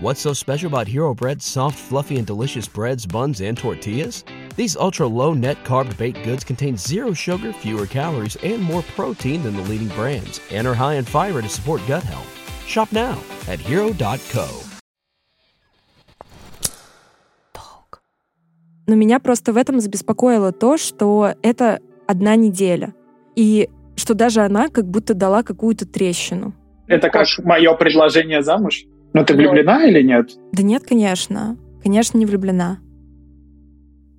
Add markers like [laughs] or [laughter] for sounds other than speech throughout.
What's so special about Hero Bread's soft, fluffy, and delicious breads, buns, and tortillas? These ultra low net carb baked goods contain zero sugar, fewer calories, and more protein than the leading brands, and are high in fiber to support gut health. Shop now at hero.co. Но меня просто в этом забеспокоило то, что это одна неделя. И что даже она как будто дала какую-то трещину. Это как мое предложение замуж? Ну, ты влюблена или нет? Да нет, конечно. Конечно, не влюблена.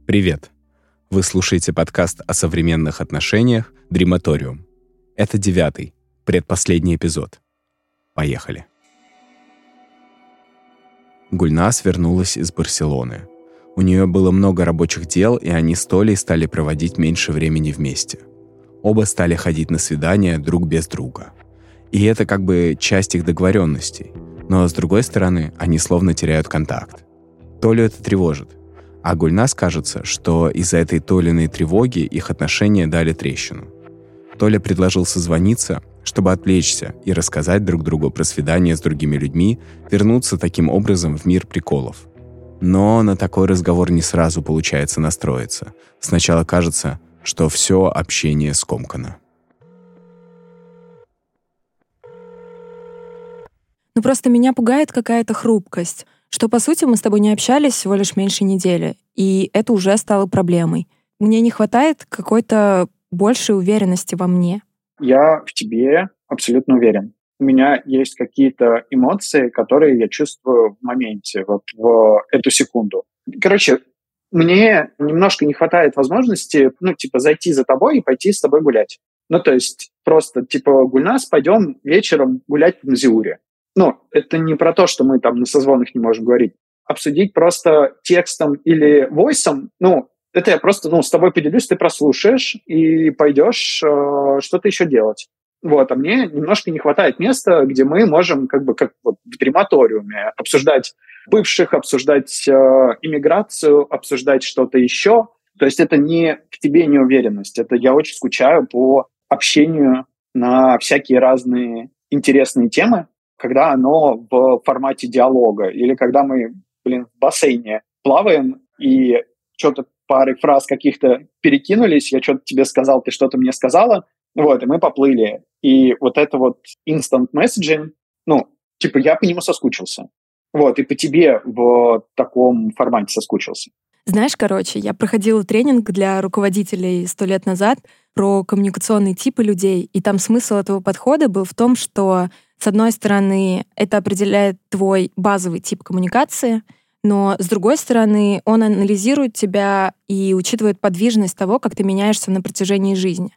Привет. Вы слушаете подкаст о современных отношениях «Дрематориум». Это девятый, предпоследний эпизод. Поехали. Гульнас вернулась из Барселоны. У нее было много рабочих дел, и они с Толей стали проводить меньше времени вместе. Оба стали ходить на свидания друг без друга. И это как бы часть их договоренностей — но с другой стороны, они словно теряют контакт. Толю это тревожит. А Гульнас кажется, что из-за этой Толиной тревоги их отношения дали трещину. Толя предложил созвониться, чтобы отвлечься и рассказать друг другу про свидание с другими людьми, вернуться таким образом в мир приколов. Но на такой разговор не сразу получается настроиться. Сначала кажется, что все общение скомкано. Ну просто меня пугает какая-то хрупкость, что, по сути, мы с тобой не общались всего лишь меньше недели, и это уже стало проблемой. Мне не хватает какой-то большей уверенности во мне. Я в тебе абсолютно уверен. У меня есть какие-то эмоции, которые я чувствую в моменте, вот в эту секунду. Короче, мне немножко не хватает возможности, ну, типа, зайти за тобой и пойти с тобой гулять. Ну, то есть просто, типа, Гульнас, пойдем вечером гулять по Мазиуре ну, это не про то, что мы там на созвонах не можем говорить. Обсудить просто текстом или войсом, ну, это я просто, ну, с тобой поделюсь, ты прослушаешь и пойдешь э, что-то еще делать. Вот, а мне немножко не хватает места, где мы можем, как бы, как вот в дрематориуме, обсуждать бывших, обсуждать э, иммиграцию, обсуждать что-то еще. То есть это не к тебе неуверенность, это я очень скучаю по общению на всякие разные интересные темы, когда оно в формате диалога, или когда мы, блин, в бассейне плаваем, и что-то пары фраз каких-то перекинулись, я что-то тебе сказал, ты что-то мне сказала, вот, и мы поплыли. И вот это вот instant messaging, ну, типа, я по нему соскучился. Вот, и по тебе в таком формате соскучился. Знаешь, короче, я проходила тренинг для руководителей сто лет назад про коммуникационные типы людей, и там смысл этого подхода был в том, что с одной стороны, это определяет твой базовый тип коммуникации, но с другой стороны, он анализирует тебя и учитывает подвижность того, как ты меняешься на протяжении жизни.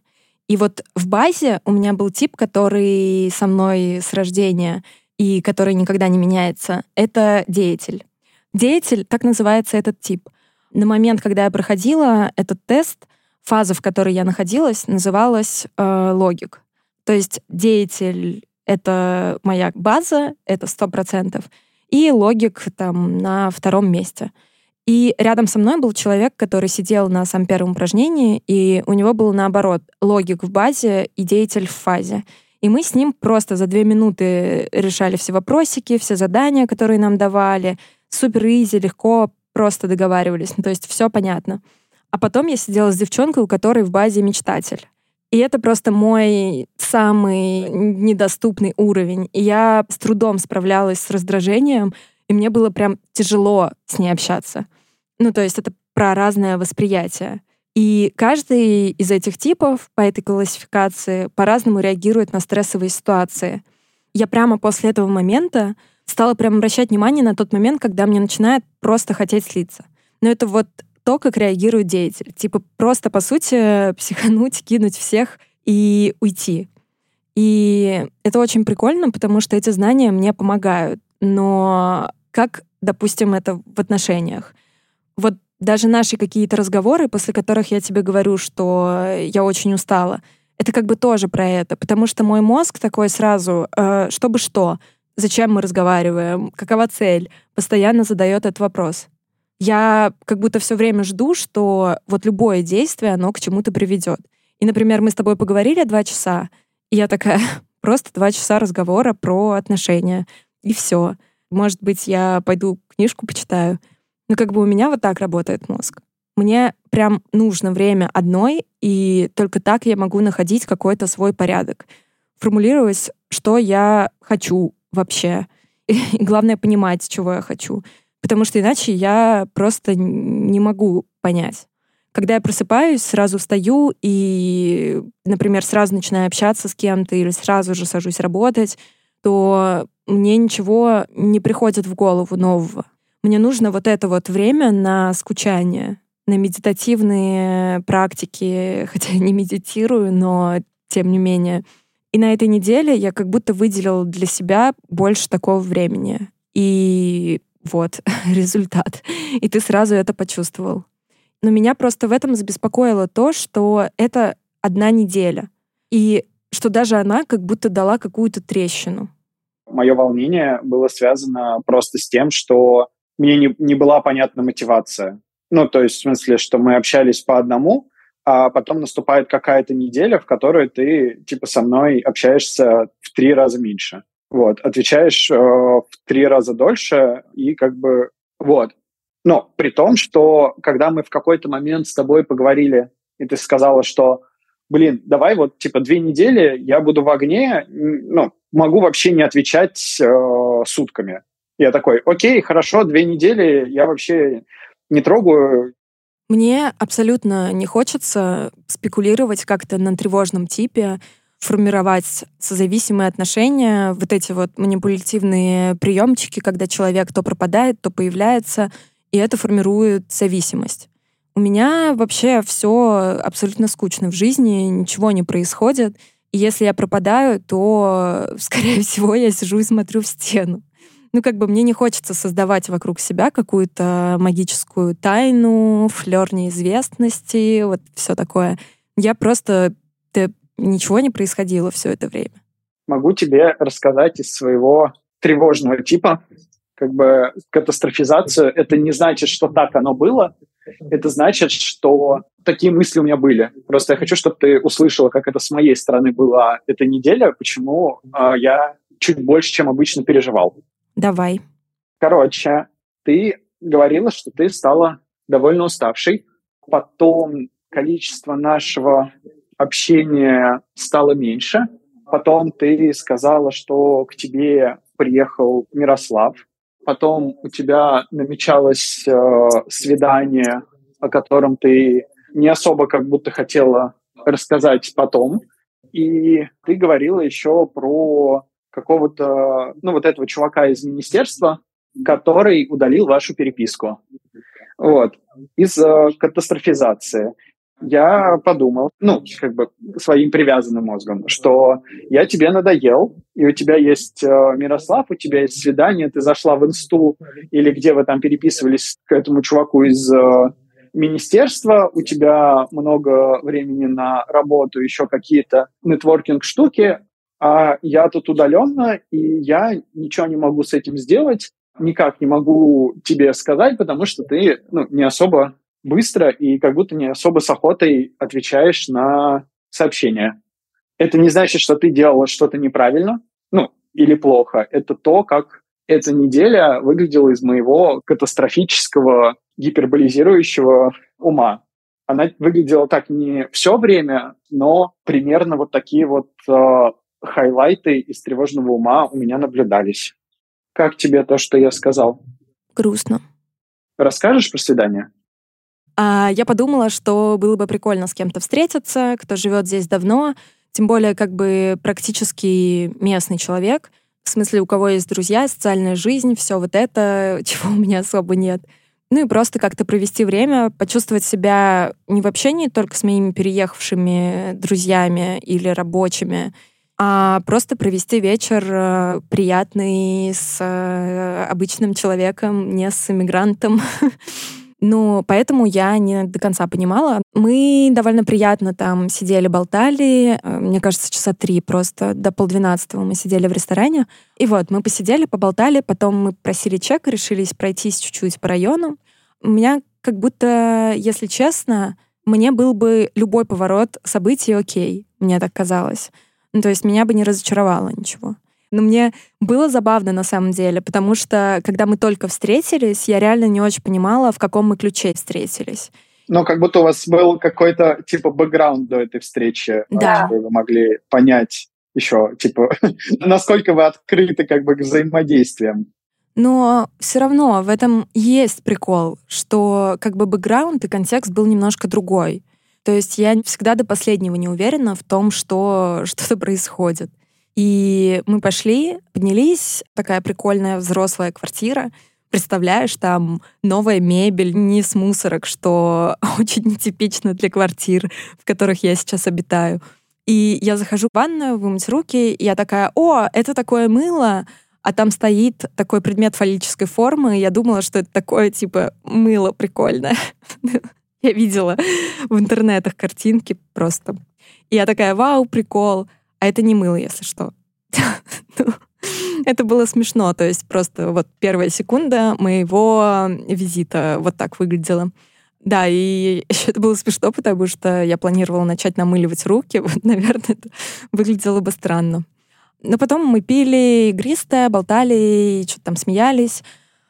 И вот в базе у меня был тип, который со мной с рождения и который никогда не меняется. Это деятель. Деятель, так называется этот тип. На момент, когда я проходила этот тест, фаза, в которой я находилась, называлась э, логик. То есть деятель это моя база, это сто процентов. И логик там на втором месте. И рядом со мной был человек, который сидел на самом первом упражнении, и у него был наоборот логик в базе и деятель в фазе. И мы с ним просто за две минуты решали все вопросики, все задания, которые нам давали. Супер изи, легко, просто договаривались. Ну, то есть все понятно. А потом я сидела с девчонкой, у которой в базе мечтатель. И это просто мой самый недоступный уровень. И я с трудом справлялась с раздражением, и мне было прям тяжело с ней общаться. Ну, то есть это про разное восприятие. И каждый из этих типов по этой классификации по-разному реагирует на стрессовые ситуации. Я прямо после этого момента стала прям обращать внимание на тот момент, когда мне начинает просто хотеть слиться. Но это вот то, как реагирует деятель. Типа просто, по сути, [laughs] психануть, кинуть всех и уйти. И это очень прикольно, потому что эти знания мне помогают. Но как, допустим, это в отношениях? Вот даже наши какие-то разговоры, после которых я тебе говорю, что я очень устала, это как бы тоже про это, потому что мой мозг такой сразу, э, чтобы что, зачем мы разговариваем, какова цель, постоянно задает этот вопрос я как будто все время жду, что вот любое действие, оно к чему-то приведет. И, например, мы с тобой поговорили два часа, и я такая, [laughs] просто два часа разговора про отношения, и все. Может быть, я пойду книжку почитаю. Но как бы у меня вот так работает мозг. Мне прям нужно время одной, и только так я могу находить какой-то свой порядок. Формулировать, что я хочу вообще. [laughs] И главное понимать, чего я хочу. Потому что иначе я просто не могу понять. Когда я просыпаюсь, сразу встаю и, например, сразу начинаю общаться с кем-то или сразу же сажусь работать, то мне ничего не приходит в голову нового. Мне нужно вот это вот время на скучание, на медитативные практики, [laughs] хотя я не медитирую, но тем не менее. И на этой неделе я как будто выделила для себя больше такого времени. И вот [laughs] результат. И ты сразу это почувствовал. Но меня просто в этом забеспокоило то, что это одна неделя. И что даже она как будто дала какую-то трещину. Мое волнение было связано просто с тем, что мне не, не была понятна мотивация. Ну, то есть, в смысле, что мы общались по одному, а потом наступает какая-то неделя, в которой ты, типа, со мной общаешься в три раза меньше. Вот, отвечаешь э, в три раза дольше, и как бы, вот. Но при том, что когда мы в какой-то момент с тобой поговорили, и ты сказала, что, блин, давай вот, типа, две недели я буду в огне, ну, могу вообще не отвечать э, сутками. Я такой, окей, хорошо, две недели я вообще не трогаю. Мне абсолютно не хочется спекулировать как-то на тревожном типе, формировать созависимые отношения, вот эти вот манипулятивные приемчики, когда человек то пропадает, то появляется, и это формирует зависимость. У меня вообще все абсолютно скучно в жизни, ничего не происходит. И если я пропадаю, то, скорее [laughs] всего, я сижу и смотрю в стену ну, как бы мне не хочется создавать вокруг себя какую-то магическую тайну, флер неизвестности, вот все такое. Я просто... Ничего не происходило все это время. Могу тебе рассказать из своего тревожного типа, как бы катастрофизацию. Это не значит, что так оно было. Это значит, что такие мысли у меня были. Просто я хочу, чтобы ты услышала, как это с моей стороны была эта неделя, почему э, я чуть больше, чем обычно переживал. Давай. Короче, ты говорила, что ты стала довольно уставшей. Потом количество нашего общения стало меньше. Потом ты сказала, что к тебе приехал Мирослав. Потом у тебя намечалось э, свидание, о котором ты не особо как будто хотела рассказать потом. И ты говорила еще про какого-то, ну, вот этого чувака из министерства, который удалил вашу переписку. Вот. Из э, катастрофизации. Я подумал, ну, как бы своим привязанным мозгом, что я тебе надоел, и у тебя есть э, Мирослав, у тебя есть свидание, ты зашла в инсту, или где вы там переписывались к этому чуваку из э, министерства, у тебя много времени на работу, еще какие-то нетворкинг-штуки, а я тут удаленно, и я ничего не могу с этим сделать, никак не могу тебе сказать, потому что ты ну, не особо быстро и как будто не особо с охотой отвечаешь на сообщения. Это не значит, что ты делала что-то неправильно, ну, или плохо. Это то, как эта неделя выглядела из моего катастрофического, гиперболизирующего ума. Она выглядела так не все время, но примерно вот такие вот э, хайлайты из тревожного ума у меня наблюдались. Как тебе то, что я сказал? Грустно. Расскажешь про свидание? А, я подумала, что было бы прикольно с кем-то встретиться, кто живет здесь давно, тем более как бы практически местный человек, в смысле у кого есть друзья, социальная жизнь, все вот это, [laughs] чего у меня особо нет. Ну и просто как-то провести время, почувствовать себя не в общении только с моими переехавшими друзьями или рабочими, а просто провести вечер э, приятный с э, обычным человеком, не с иммигрантом. [laughs] Ну, поэтому я не до конца понимала. Мы довольно приятно там сидели, болтали. Э, мне кажется, часа три просто. До полдвенадцатого мы сидели в ресторане. И вот, мы посидели, поболтали. Потом мы просили чек, решились пройтись чуть-чуть по району. У меня как будто, если честно, мне был бы любой поворот событий окей. Мне так казалось. Ну, то есть меня бы не разочаровало ничего. Но мне было забавно на самом деле, потому что когда мы только встретились, я реально не очень понимала, в каком мы ключе встретились. Но как будто у вас был какой-то типа бэкграунд до этой встречи, да. чтобы вы могли понять еще, типа, [laughs] насколько вы открыты как бы к взаимодействиям. Но все равно в этом есть прикол, что как бы бэкграунд и контекст был немножко другой. То есть я всегда до последнего не уверена в том, что [laughs] что-то происходит. И мы пошли, поднялись, такая прикольная взрослая квартира. Представляешь, там новая мебель, не с мусорок, что [laughs] очень нетипично для квартир, в которых я сейчас обитаю. И я захожу в ванную, вымыть руки, и я такая, о, это такое мыло, а там стоит такой предмет фаллической формы, и я думала, что это такое, типа, мыло прикольное. [laughs] Я видела в интернетах картинки просто. И я такая, вау, прикол. А это не мыло, если что. [laughs] Ну, это было смешно. То есть просто вот первая секунда моего визита вот так выглядела. Да, и еще это было смешно, потому что я планировала начать намыливать руки. [laughs] Вот, наверное, это выглядело бы странно. Но потом мы пили игристое, болтали, что-то там смеялись.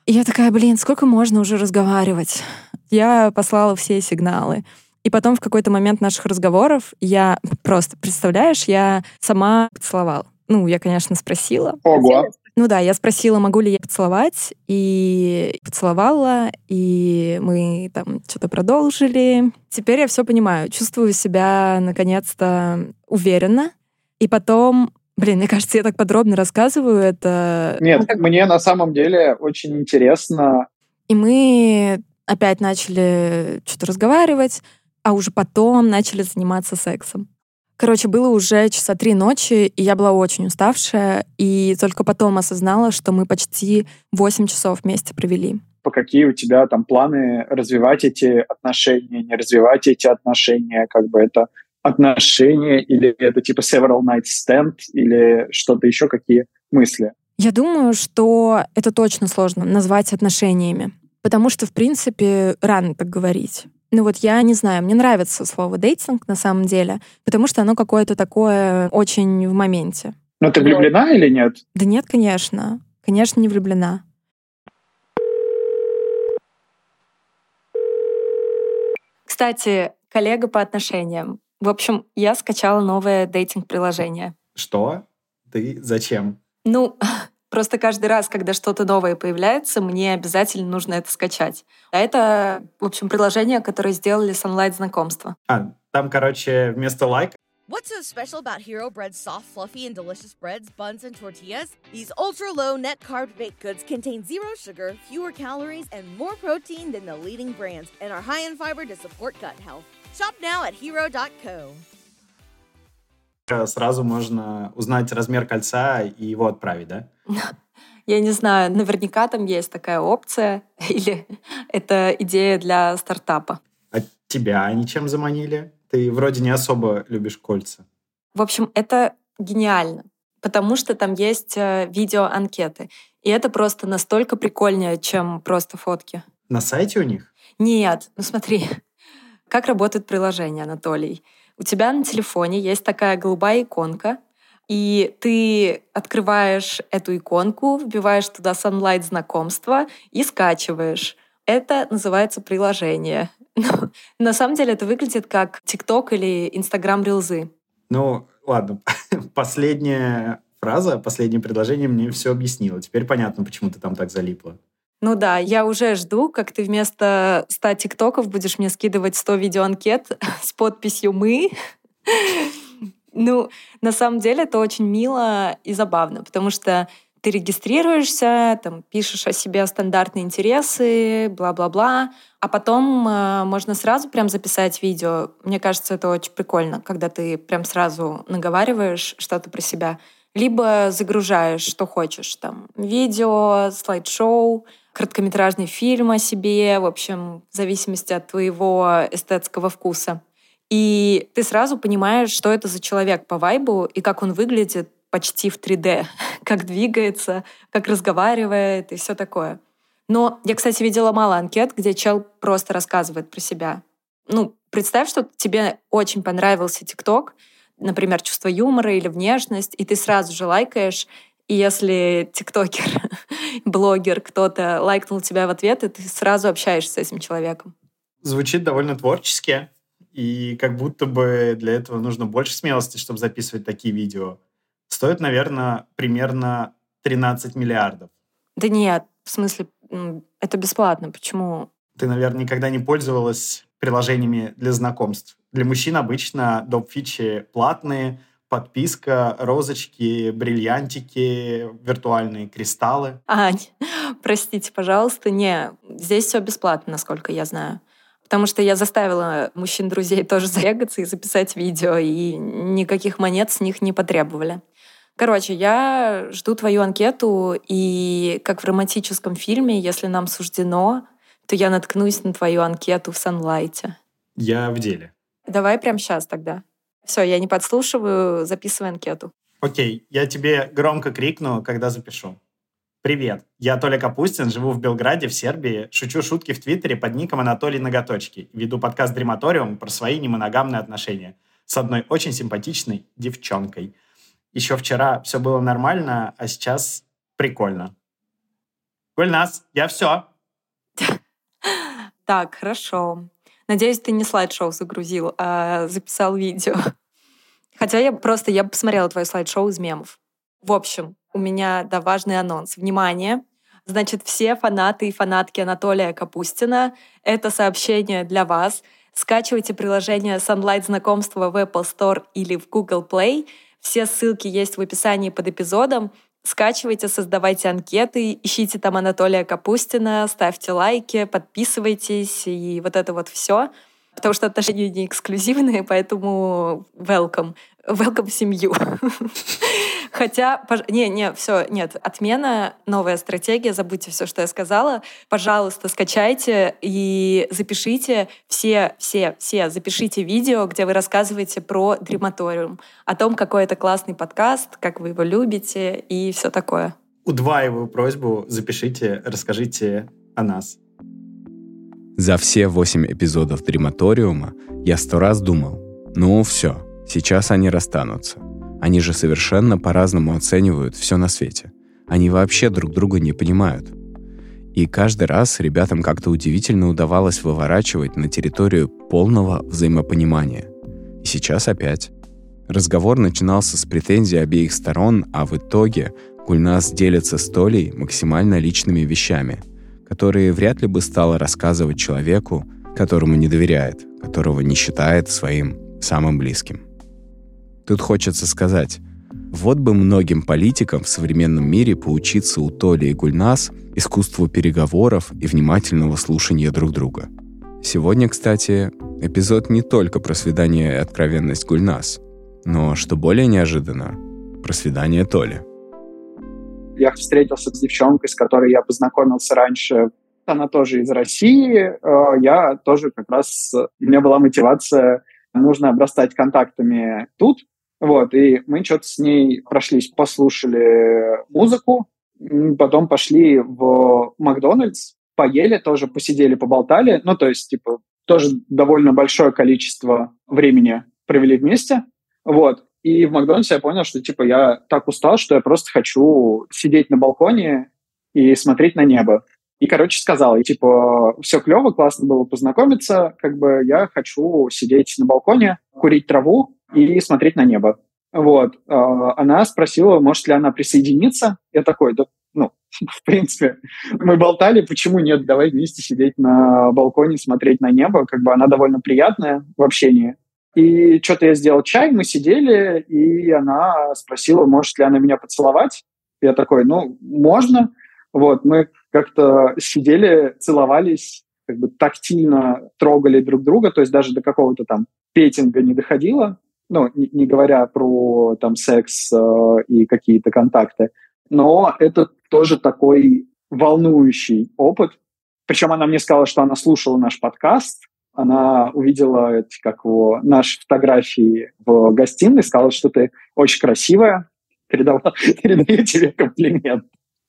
И я такая, блин, сколько можно уже разговаривать? Я послала все сигналы. И потом в какой-то момент наших разговоров я просто, представляешь, я сама поцеловала. Ну, я, конечно, спросила. Ого. Ну да, я спросила, могу ли я поцеловать, и поцеловала, и мы там что-то продолжили. Теперь я все понимаю, чувствую себя наконец-то уверенно. И потом Блин, мне кажется, я так подробно рассказываю это. Нет, ну, мне на самом деле очень интересно. И мы опять начали что-то разговаривать, а уже потом начали заниматься сексом. Короче, было уже часа три ночи, и я была очень уставшая, и только потом осознала, что мы почти восемь часов вместе провели. По какие у тебя там планы развивать эти отношения, не развивать эти отношения, как бы это отношения, или это типа several night stand, или что-то еще, какие мысли? Я думаю, что это точно сложно назвать отношениями, потому что, в принципе, рано так говорить. Ну вот я не знаю, мне нравится слово дейтинг на самом деле, потому что оно какое-то такое очень в моменте. Но ты влюблена или нет? Да нет, конечно. Конечно, не влюблена. Кстати, коллега по отношениям. В общем, я скачала новое дейтинг-приложение. Что? Ты зачем? Ну, просто каждый раз, когда что-то новое появляется, мне обязательно нужно это скачать. А это, в общем, приложение, которое сделали с онлайн-знакомства. А, там, короче, вместо лайка What's so special about Hero Bread's soft, fluffy, and delicious breads, buns, and tortillas? These ultra low net carb baked goods contain zero sugar, fewer calories, and more protein than the leading brands, and are high in fiber to support gut health. Shop now at hero.co. Сразу можно узнать размер кольца и его отправить, да? [laughs] Я не знаю, наверняка там есть такая опция, [laughs] или это идея для стартапа. А тебя они чем заманили? Ты вроде не особо любишь кольца. В общем, это гениально, потому что там есть э, видеоанкеты. И это просто настолько прикольнее, чем просто фотки. На сайте у них? Нет, ну смотри, [laughs] как работает приложение, Анатолий? У тебя на телефоне есть такая голубая иконка, и ты открываешь эту иконку, вбиваешь туда Sunlight знакомства и скачиваешь. Это называется приложение. [laughs] На самом деле это выглядит как TikTok или Instagram рилзы. Ну, ладно. [laughs] Последняя фраза, последнее предложение мне все объяснило. Теперь понятно, почему ты там так залипла. Ну да, я уже жду, как ты вместо 100 тиктоков будешь мне скидывать 100 видеоанкет [laughs] с подписью «Мы». Ну, на самом деле это очень мило и забавно, потому что ты регистрируешься, там, пишешь о себе стандартные интересы, бла-бла-бла, а потом э, можно сразу прям записать видео. Мне кажется, это очень прикольно, когда ты прям сразу наговариваешь что-то про себя. Либо загружаешь, что хочешь, там, видео, слайд-шоу, короткометражный фильм о себе, в общем, в зависимости от твоего эстетского вкуса. И ты сразу понимаешь, что это за человек по вайбу и как он выглядит почти в 3D, [laughs] как двигается, как разговаривает и все такое. Но я, кстати, видела мало анкет, где чел просто рассказывает про себя. Ну, представь, что тебе очень понравился ТикТок, например, чувство юмора или внешность, и ты сразу же лайкаешь, И если тиктокер, [laughs] блогер, кто-то лайкнул тебя в ответ, и ты сразу общаешься с этим человеком. Звучит довольно творчески, и как будто бы для этого нужно больше смелости, чтобы записывать такие видео. Стоит, наверное, примерно 13 миллиардов. Да нет, в смысле, это бесплатно. Почему? Ты, наверное, никогда не пользовалась приложениями для знакомств. Для мужчин обычно доп-фичи платные, подписка, розочки, бриллиантики, виртуальные кристаллы. Ань, простите, пожалуйста, не, здесь все бесплатно, насколько я знаю. Потому что я заставила мужчин-друзей тоже зарегаться и записать видео, и никаких монет с них не потребовали. Короче, я жду твою анкету, и как в романтическом фильме, если нам суждено, то я наткнусь на твою анкету в Санлайте. Я в деле. Давай прямо сейчас тогда. Все, я не подслушиваю, записывай анкету. Окей, я тебе громко крикну, когда запишу. Привет, я Толя Капустин, живу в Белграде, в Сербии, шучу шутки в Твиттере под ником Анатолий Ноготочки, веду подкаст «Дрематориум» про свои немоногамные отношения с одной очень симпатичной девчонкой. Еще вчера все было нормально, а сейчас прикольно. Гульнас, я все. [laughs] Так, хорошо. Надеюсь, ты не слайд-шоу загрузил, а записал видео. [laughs] Хотя я просто, я посмотрела твое слайд-шоу из мемов. В общем, у меня, да, важный анонс. Внимание! Значит, все фанаты и фанатки Анатолия Капустина, это сообщение для вас. Скачивайте приложение Sunlight знакомства в Apple Store или в Google Play. Все ссылки есть в описании под эпизодом. Скачивайте, создавайте анкеты, ищите там Анатолия Капустина, ставьте лайки, подписывайтесь и вот это вот все. Потому что отношения не эксклюзивные, поэтому welcome. Welcome семью. Хотя, не, не, все, нет, отмена, новая стратегия, забудьте все, что я сказала. Пожалуйста, скачайте и запишите все, все, все, запишите видео, где вы рассказываете про Дрематориум, о том, какой это классный подкаст, как вы его любите и все такое. Удваиваю просьбу, запишите, расскажите о нас. За все восемь эпизодов Дрематориума я сто раз думал, ну все, сейчас они расстанутся. Они же совершенно по-разному оценивают все на свете. Они вообще друг друга не понимают. И каждый раз ребятам как-то удивительно удавалось выворачивать на территорию полного взаимопонимания. И сейчас опять. Разговор начинался с претензий обеих сторон, а в итоге Гульнас делится с Толей максимально личными вещами – которые вряд ли бы стала рассказывать человеку, которому не доверяет, которого не считает своим самым близким. Тут хочется сказать, вот бы многим политикам в современном мире поучиться у Толи и Гульнас искусству переговоров и внимательного слушания друг друга. Сегодня, кстати, эпизод не только про свидание и откровенность Гульнас, но, что более неожиданно, про свидание Толи. Я встретился с девчонкой, с которой я познакомился раньше. Она тоже из России. Э, я тоже как раз... У меня была мотивация, нужно обрастать контактами тут. Вот, и мы что-то с ней прошлись, послушали музыку, потом пошли в Макдональдс, поели тоже, посидели, поболтали. Ну, то есть, типа, тоже довольно большое количество времени провели вместе. Вот. И в Макдональдсе я понял, что типа я так устал, что я просто хочу сидеть на балконе и смотреть на небо. И, короче, сказал, и, типа, все клево, классно было познакомиться, как бы я хочу сидеть на балконе, курить траву и смотреть на небо. Вот. А, она спросила, может ли она присоединиться. Я такой, да, ну, [laughs] в принципе, мы болтали, почему нет, давай вместе сидеть на балконе, смотреть на небо. Как бы она довольно приятная в общении. И что-то я сделал чай, мы сидели, и она спросила, может ли она меня поцеловать. Я такой, ну, можно. Вот, мы как-то сидели, целовались, как бы тактильно трогали друг друга, то есть даже до какого-то там петинга не доходило, ну, не, говоря про там секс э, и какие-то контакты. Но это тоже такой волнующий опыт. Причем она мне сказала, что она слушала наш подкаст, она увидела как его, наши фотографии в гостиной, сказала, что ты очень красивая, [laughs] передала, передаю тебе комплимент.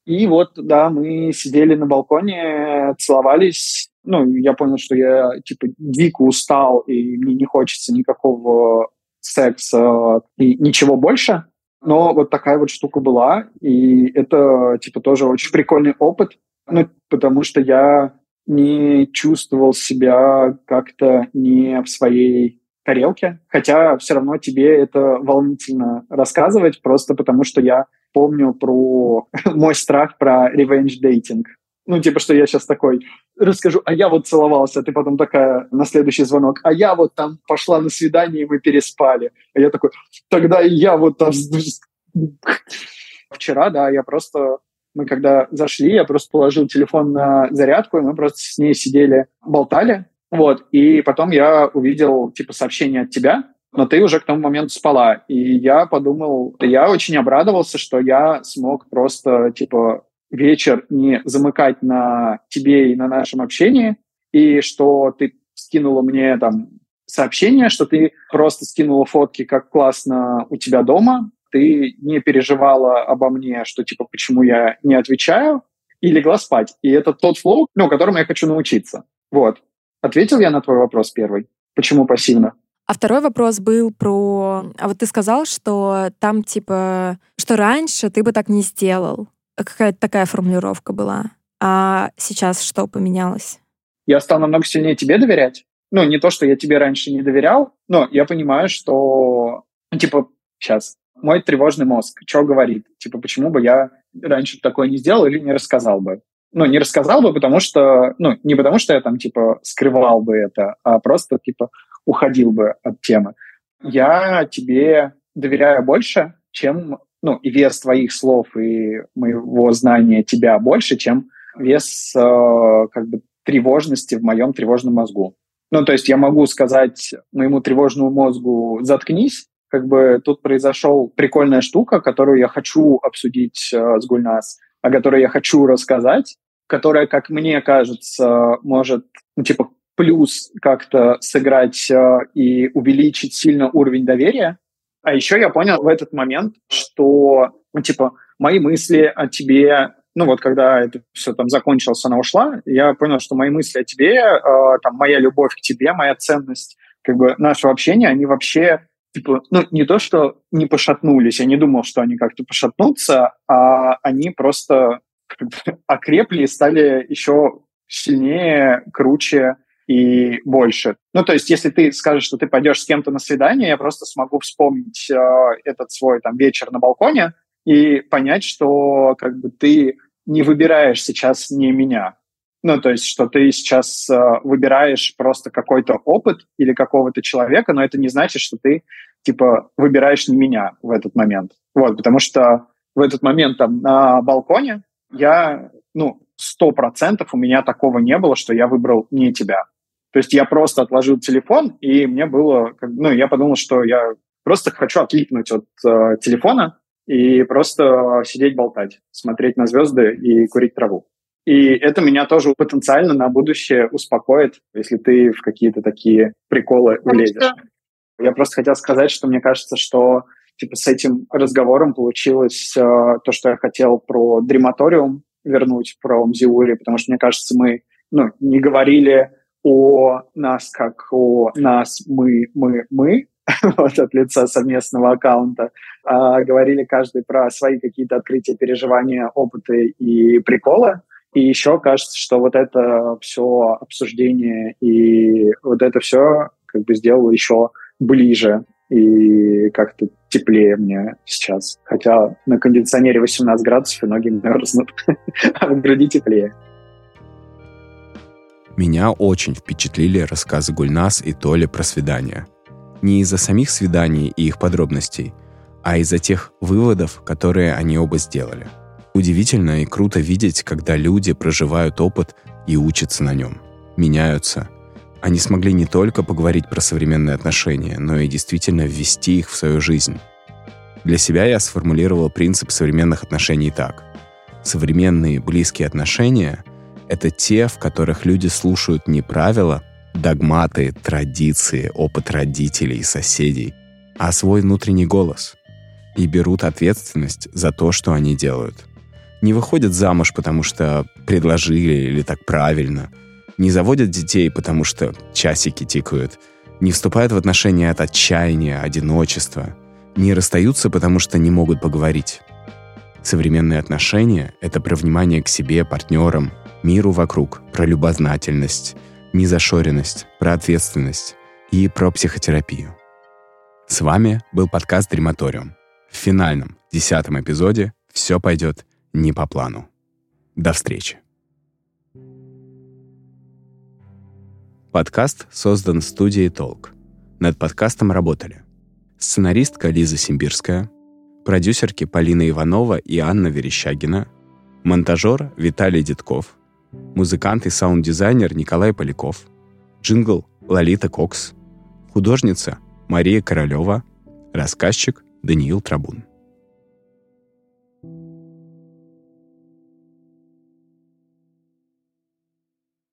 И вот, да, мы сидели на балконе, целовались. Ну, я понял, что я, типа, дико устал, и мне не хочется никакого секса и ничего больше. Но вот такая вот штука была, и это, типа, тоже очень прикольный опыт, ну, потому что я не чувствовал себя как-то не в своей тарелке, хотя все равно тебе это волнительно рассказывать, просто потому что я помню про [laughs] мой страх про revenge dating. Ну, типа, что я сейчас такой расскажу, а я вот целовался, а ты потом такая на следующий звонок, а я вот там пошла на свидание, и мы переспали. А я такой, тогда я вот там... [laughs] Вчера, да, я просто мы когда зашли, я просто положил телефон на зарядку, и мы просто с ней сидели, болтали. Вот, и потом я увидел, типа, сообщение от тебя, но ты уже к тому моменту спала. И я подумал, я очень обрадовался, что я смог просто, типа, вечер не замыкать на тебе и на нашем общении, и что ты скинула мне там сообщение, что ты просто скинула фотки, как классно у тебя дома, ты не переживала обо мне, что типа почему я не отвечаю, и легла спать. И это тот флоу, ну, которому я хочу научиться. Вот. Ответил я на твой вопрос первый? Почему пассивно? А второй вопрос был про... А вот ты сказал, что там, типа, что раньше ты бы так не сделал. Какая-то такая формулировка была. А сейчас что поменялось? Я стал намного сильнее тебе доверять. Ну, не то, что я тебе раньше не доверял, но я понимаю, что, ну, типа, сейчас, мой тревожный мозг, что говорит? Типа, почему бы я раньше такое не сделал или не рассказал бы? Ну, не рассказал бы, потому что, ну, не потому что я там, типа, скрывал бы это, а просто, типа, уходил бы от темы. Я тебе доверяю больше, чем, ну, и вес твоих слов и моего знания тебя больше, чем вес, э, как бы, тревожности в моем тревожном мозгу. Ну, то есть я могу сказать моему тревожному мозгу «заткнись», как бы тут произошел прикольная штука, которую я хочу обсудить э, с Гульнас, о которой я хочу рассказать, которая, как мне кажется, может, ну, типа, плюс как-то сыграть э, и увеличить сильно уровень доверия. А еще я понял в этот момент, что, ну, типа, мои мысли о тебе, ну вот когда это все там закончилось, она ушла, я понял, что мои мысли о тебе, э, там, моя любовь к тебе, моя ценность, как бы нашего общения, они вообще типа, ну, не то, что не пошатнулись, я не думал, что они как-то пошатнутся, а они просто [laughs] окрепли и стали еще сильнее, круче и больше. Ну, то есть, если ты скажешь, что ты пойдешь с кем-то на свидание, я просто смогу вспомнить э, этот свой там вечер на балконе и понять, что как бы ты не выбираешь сейчас не меня, ну, то есть, что ты сейчас э, выбираешь просто какой-то опыт или какого-то человека, но это не значит, что ты, типа, выбираешь не меня в этот момент. Вот, потому что в этот момент там на балконе я, ну, сто процентов у меня такого не было, что я выбрал не тебя. То есть я просто отложил телефон, и мне было, ну, я подумал, что я просто хочу отлипнуть от э, телефона и просто сидеть болтать, смотреть на звезды и курить траву. И это меня тоже потенциально на будущее успокоит, если ты в какие-то такие приколы влезешь. Я просто хотел сказать, что мне кажется, что типа с этим разговором получилось э, то, что я хотел про дрематориум вернуть, про Мзиури, потому что, мне кажется, мы ну, не говорили о нас как о нас, мы, мы, мы, [laughs] вот от лица совместного аккаунта, а говорили каждый про свои какие-то открытия, переживания, опыты и приколы. И еще кажется, что вот это все обсуждение и вот это все как бы сделало еще ближе и как-то теплее мне сейчас. Хотя на кондиционере 18 градусов и ноги мерзнут, [laughs] а в груди теплее. Меня очень впечатлили рассказы Гульнас и Толи про свидания. Не из-за самих свиданий и их подробностей, а из-за тех выводов, которые они оба сделали – Удивительно и круто видеть, когда люди проживают опыт и учатся на нем, меняются. Они смогли не только поговорить про современные отношения, но и действительно ввести их в свою жизнь. Для себя я сформулировал принцип современных отношений так. Современные близкие отношения — это те, в которых люди слушают не правила, догматы, традиции, опыт родителей и соседей, а свой внутренний голос и берут ответственность за то, что они делают — не выходят замуж, потому что предложили или так правильно, не заводят детей, потому что часики тикают, не вступают в отношения от отчаяния, одиночества, Не расстаются, потому что не могут поговорить. Современные отношения — это про внимание к себе, партнерам, миру вокруг, про любознательность, незашоренность, про ответственность и про психотерапию. С вами был подкаст «Дрематориум». В финальном, десятом эпизоде все пойдет не по плану. До встречи. Подкаст создан студией «Толк». Над подкастом работали сценаристка Лиза Симбирская, продюсерки Полина Иванова и Анна Верещагина, монтажер Виталий Дедков, музыкант и саунд-дизайнер Николай Поляков, джингл Лолита Кокс, художница Мария Королева, рассказчик Даниил Трабун.